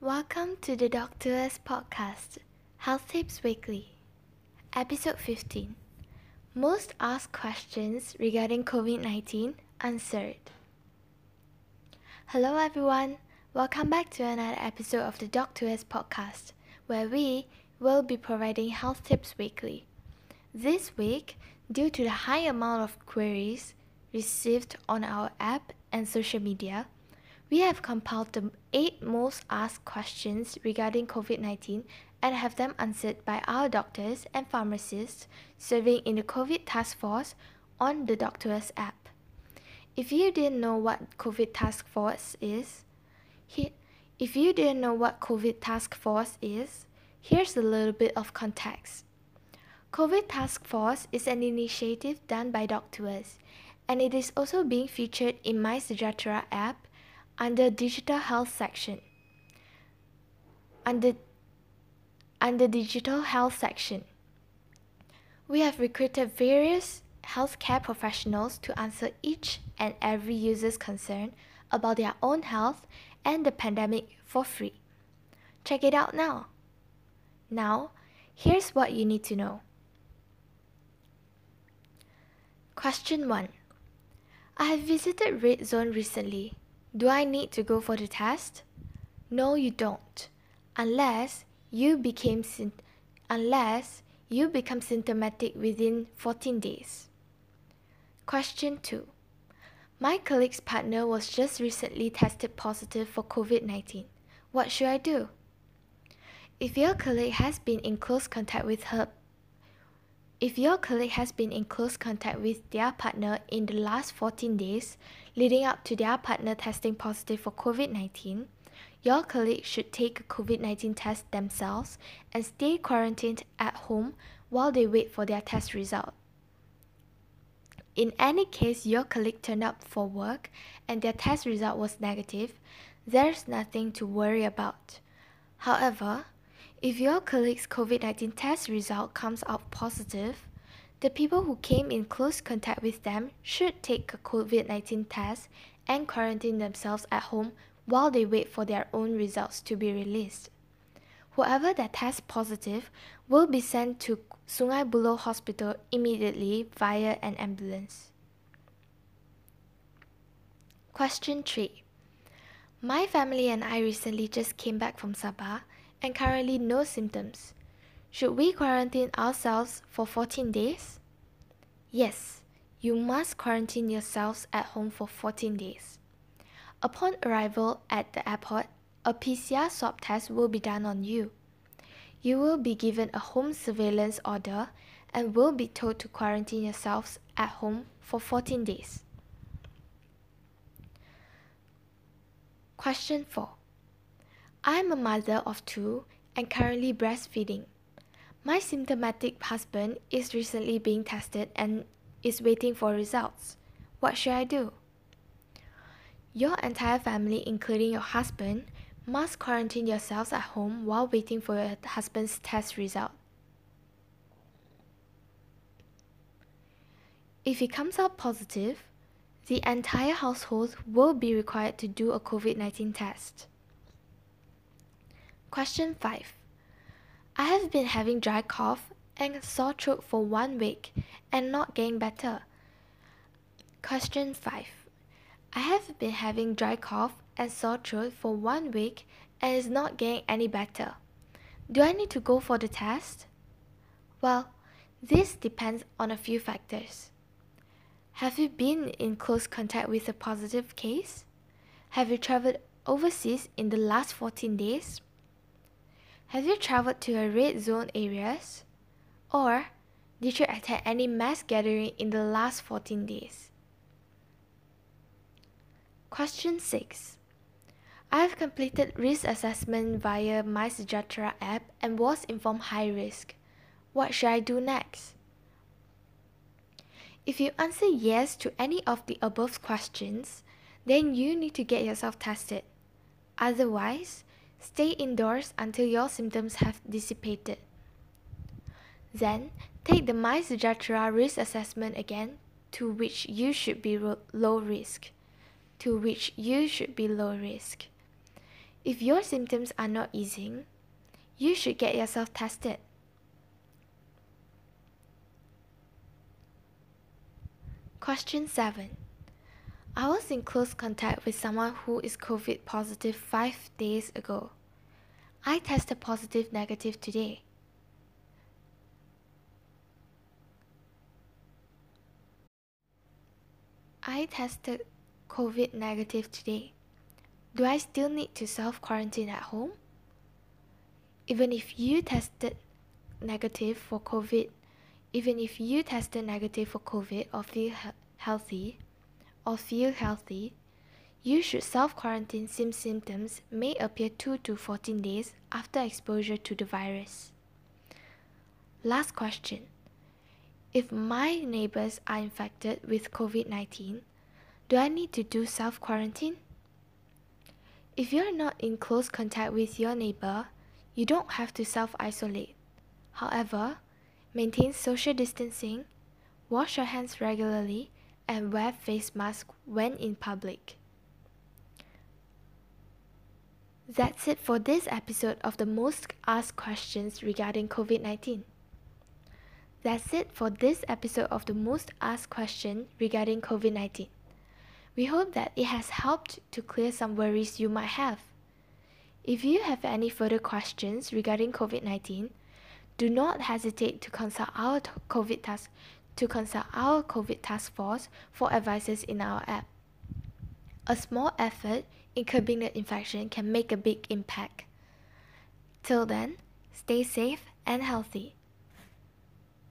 Welcome to the Doc2Us Podcast, Health Tips Weekly, Episode 15. Most asked questions regarding COVID 19 answered. Hello, everyone. Welcome back to another episode of the Doc2Us Podcast, where we will be providing health tips weekly. This week, due to the high amount of queries received on our app and social media, we have compiled the eight most asked questions regarding COVID 19 and have them answered by our doctors and pharmacists serving in the COVID task force on the Doc2Us app. If you didn't know what COVID task force is, he, if you didn't know what COVID task force is, here's a little bit of context. COVID task force is an initiative done by Doc2Us and it is also being featured in MySejahtera app under digital health section. Under under digital health section. We have recruited various healthcare professionals to answer each and every user's concern about their own health and the pandemic for free. Check it out now. Now, here's what you need to know. Question 1. I have visited red zone recently. Do I need to go for the test? No, you don't. Unless you became unless you become symptomatic within 14 days. Question 2. My colleague's partner was just recently tested positive for COVID-19. What should I do? If your colleague has been in close contact with her if your colleague has been in close contact with their partner in the last 14 days leading up to their partner testing positive for COVID 19, your colleague should take a COVID 19 test themselves and stay quarantined at home while they wait for their test result. In any case your colleague turned up for work and their test result was negative, there's nothing to worry about. However, if your colleague's COVID 19 test result comes out positive, the people who came in close contact with them should take a COVID 19 test and quarantine themselves at home while they wait for their own results to be released. Whoever that tests positive will be sent to Sungai Buloh Hospital immediately via an ambulance. Question 3 My family and I recently just came back from Sabah and currently no symptoms. Should we quarantine ourselves for 14 days? Yes, you must quarantine yourselves at home for 14 days. Upon arrival at the airport, a PCR swab test will be done on you. You will be given a home surveillance order and will be told to quarantine yourselves at home for 14 days. Question 4 I'm a mother of two and currently breastfeeding. My symptomatic husband is recently being tested and is waiting for results. What should I do? Your entire family, including your husband, must quarantine yourselves at home while waiting for your husband's test result. If it comes out positive, the entire household will be required to do a COVID 19 test. Question 5. I have been having dry cough and sore throat for one week and not getting better. Question 5. I have been having dry cough and sore throat for one week and is not getting any better. Do I need to go for the test? Well, this depends on a few factors. Have you been in close contact with a positive case? Have you traveled overseas in the last 14 days? Have you traveled to a red zone areas? Or did you attend any mass gathering in the last 14 days? Question 6. I have completed risk assessment via My app and was informed high risk. What should I do next? If you answer yes to any of the above questions, then you need to get yourself tested. Otherwise, Stay indoors until your symptoms have dissipated. Then, take the My risk assessment again, to which you should be low risk. To which you should be low risk. If your symptoms are not easing, you should get yourself tested. Question 7. I was in close contact with someone who is COVID positive 5 days ago. I tested positive negative today. I tested COVID negative today. Do I still need to self quarantine at home? Even if you tested negative for COVID, even if you tested negative for COVID or feel he- healthy, or feel healthy, you should self quarantine since symptoms may appear 2 to 14 days after exposure to the virus. Last question. If my neighbors are infected with COVID 19, do I need to do self quarantine? If you're not in close contact with your neighbor, you don't have to self isolate. However, maintain social distancing, wash your hands regularly, and wear face mask when in public. That's it for this episode of the most asked questions regarding COVID 19. That's it for this episode of the most asked question regarding COVID 19. We hope that it has helped to clear some worries you might have. If you have any further questions regarding COVID 19, do not hesitate to consult our COVID task to consult our COVID task force for advices in our app. A small effort in curbing the infection can make a big impact. Till then, stay safe and healthy.